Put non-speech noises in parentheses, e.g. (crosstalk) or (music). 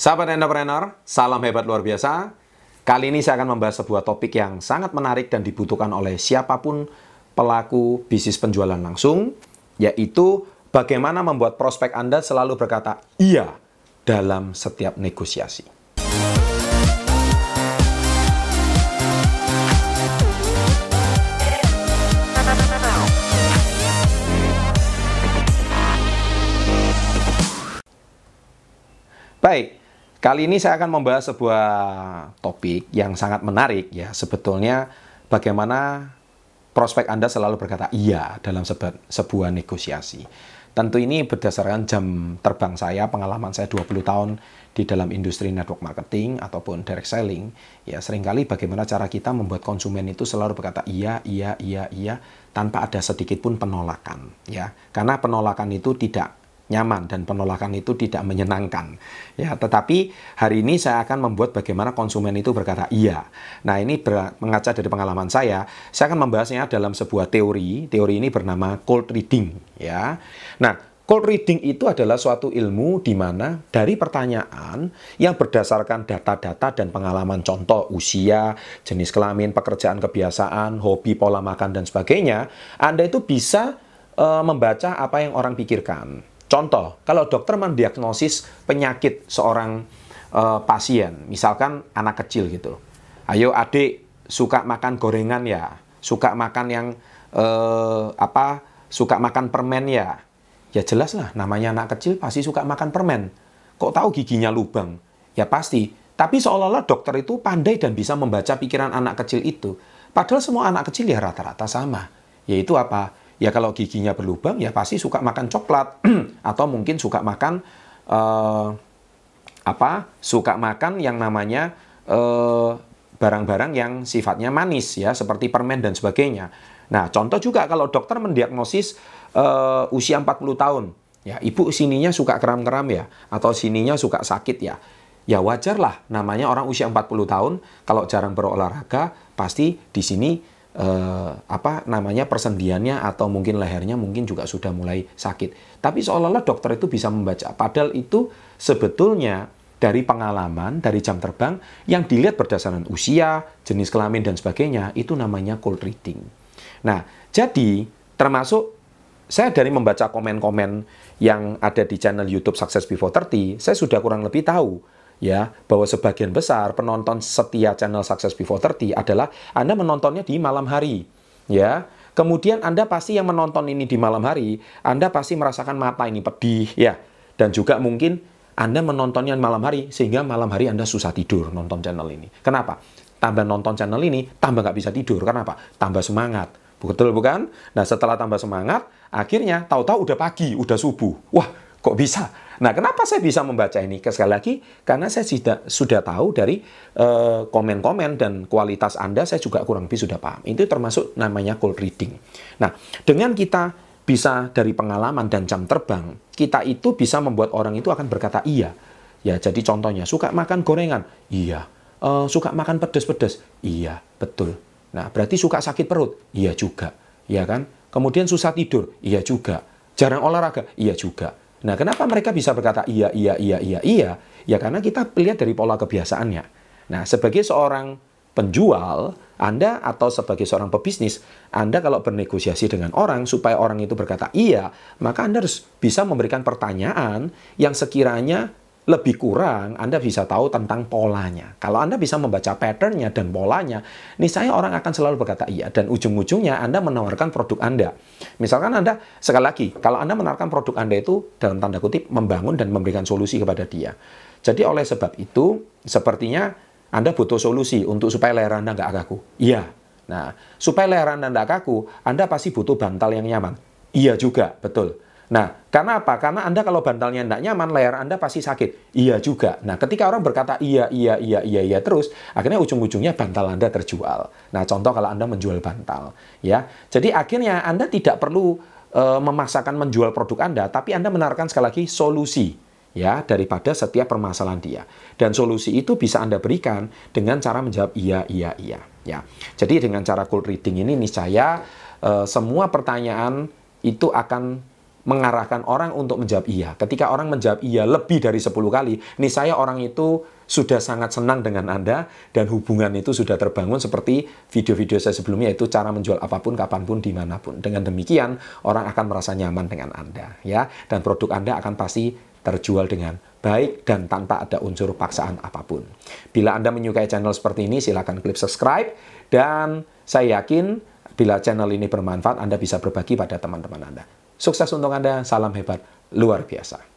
Sahabat entrepreneur, salam hebat luar biasa. Kali ini saya akan membahas sebuah topik yang sangat menarik dan dibutuhkan oleh siapa pun pelaku bisnis penjualan langsung, yaitu bagaimana membuat prospek Anda selalu berkata iya dalam setiap negosiasi. Kali ini saya akan membahas sebuah topik yang sangat menarik ya. Sebetulnya bagaimana prospek Anda selalu berkata iya dalam sebuah negosiasi. Tentu ini berdasarkan jam terbang saya, pengalaman saya 20 tahun di dalam industri network marketing ataupun direct selling. Ya, sering kali bagaimana cara kita membuat konsumen itu selalu berkata iya, iya, iya, iya tanpa ada sedikit pun penolakan, ya. Karena penolakan itu tidak nyaman dan penolakan itu tidak menyenangkan. Ya, tetapi hari ini saya akan membuat bagaimana konsumen itu berkata iya. Nah, ini mengaca dari pengalaman saya, saya akan membahasnya dalam sebuah teori. Teori ini bernama cold reading, ya. Nah, cold reading itu adalah suatu ilmu di mana dari pertanyaan yang berdasarkan data-data dan pengalaman contoh usia, jenis kelamin, pekerjaan, kebiasaan, hobi, pola makan dan sebagainya, Anda itu bisa uh, membaca apa yang orang pikirkan. Contoh, kalau dokter mendiagnosis penyakit seorang uh, pasien, misalkan anak kecil gitu. Ayo adik, suka makan gorengan ya, suka makan yang uh, apa? Suka makan permen ya. Ya jelas lah, namanya anak kecil pasti suka makan permen. Kok tahu giginya lubang? Ya pasti. Tapi seolah-olah dokter itu pandai dan bisa membaca pikiran anak kecil itu. Padahal semua anak kecil ya rata-rata sama. Yaitu apa? Ya kalau giginya berlubang ya pasti suka makan coklat (clears throat) atau mungkin suka makan uh, apa? Suka makan yang namanya eh, barang-barang yang sifatnya manis ya seperti permen dan sebagainya. Nah, contoh juga kalau dokter mendiagnosis uh, usia 40 tahun, ya ibu sininya suka kram-kram ya atau sininya suka sakit ya. Ya wajar lah namanya orang usia 40 tahun kalau jarang berolahraga pasti di sini eh, apa namanya persendiannya atau mungkin lehernya mungkin juga sudah mulai sakit. Tapi seolah-olah dokter itu bisa membaca. Padahal itu sebetulnya dari pengalaman, dari jam terbang yang dilihat berdasarkan usia, jenis kelamin dan sebagainya, itu namanya cold reading. Nah, jadi termasuk saya dari membaca komen-komen yang ada di channel YouTube Success Before 30, saya sudah kurang lebih tahu ya bahwa sebagian besar penonton setia channel Success Before 30 adalah Anda menontonnya di malam hari. Ya kemudian Anda pasti yang menonton ini di malam hari Anda pasti merasakan mata ini pedih ya. Dan juga mungkin Anda menontonnya malam hari sehingga malam hari Anda susah tidur nonton channel ini. Kenapa? Tambah nonton channel ini tambah nggak bisa tidur. Kenapa? Tambah semangat. Betul bukan? Nah setelah tambah semangat akhirnya tahu-tahu udah pagi udah subuh. Wah Kok bisa? Nah, kenapa saya bisa membaca ini? Sekali lagi, karena saya sudah, tahu dari eh, komen-komen dan kualitas Anda, saya juga kurang lebih sudah paham. Itu termasuk namanya cold reading. Nah, dengan kita bisa dari pengalaman dan jam terbang, kita itu bisa membuat orang itu akan berkata iya. Ya, jadi contohnya, suka makan gorengan? Iya. Uh, suka makan pedas-pedas? Iya, betul. Nah, berarti suka sakit perut? Iya juga. Iya kan? Kemudian susah tidur? Iya juga. Jarang olahraga? Iya juga. Nah, kenapa mereka bisa berkata iya, iya, iya, iya, iya? Ya karena kita lihat dari pola kebiasaannya. Nah, sebagai seorang penjual, Anda atau sebagai seorang pebisnis, Anda kalau bernegosiasi dengan orang supaya orang itu berkata iya, maka Anda harus bisa memberikan pertanyaan yang sekiranya lebih kurang Anda bisa tahu tentang polanya. Kalau Anda bisa membaca patternnya dan polanya, nih saya orang akan selalu berkata iya. Dan ujung-ujungnya Anda menawarkan produk Anda. Misalkan Anda, sekali lagi, kalau Anda menawarkan produk Anda itu dalam tanda kutip membangun dan memberikan solusi kepada dia. Jadi oleh sebab itu, sepertinya Anda butuh solusi untuk supaya leher Anda nggak kaku. Iya. Nah, supaya leher Anda nggak kaku, Anda pasti butuh bantal yang nyaman. Iya juga, betul. Nah, karena apa? Karena Anda kalau bantalnya tidak nyaman, layar Anda pasti sakit. Iya juga. Nah, ketika orang berkata iya, iya, iya, iya, iya terus, akhirnya ujung-ujungnya bantal Anda terjual. Nah, contoh kalau Anda menjual bantal. ya. Jadi akhirnya Anda tidak perlu e, memaksakan menjual produk Anda, tapi Anda menawarkan sekali lagi solusi ya daripada setiap permasalahan dia. Dan solusi itu bisa Anda berikan dengan cara menjawab iya, iya, iya. Ya. Jadi dengan cara cold reading ini niscaya e, semua pertanyaan itu akan mengarahkan orang untuk menjawab iya. Ketika orang menjawab iya lebih dari 10 kali, ini saya orang itu sudah sangat senang dengan Anda dan hubungan itu sudah terbangun seperti video-video saya sebelumnya itu cara menjual apa pun, kapan pun, di mana pun. Dengan demikian, orang akan merasa nyaman dengan Anda. ya Dan produk Anda akan pasti terjual dengan baik dan tanpa ada unsur paksaan apa pun. Bila Anda menyukai channel seperti ini, silakan klik subscribe dan saya yakin bila channel ini bermanfaat, Anda bisa berbagi pada teman-teman Anda. Sukses untuk Anda, salam hebat, luar biasa.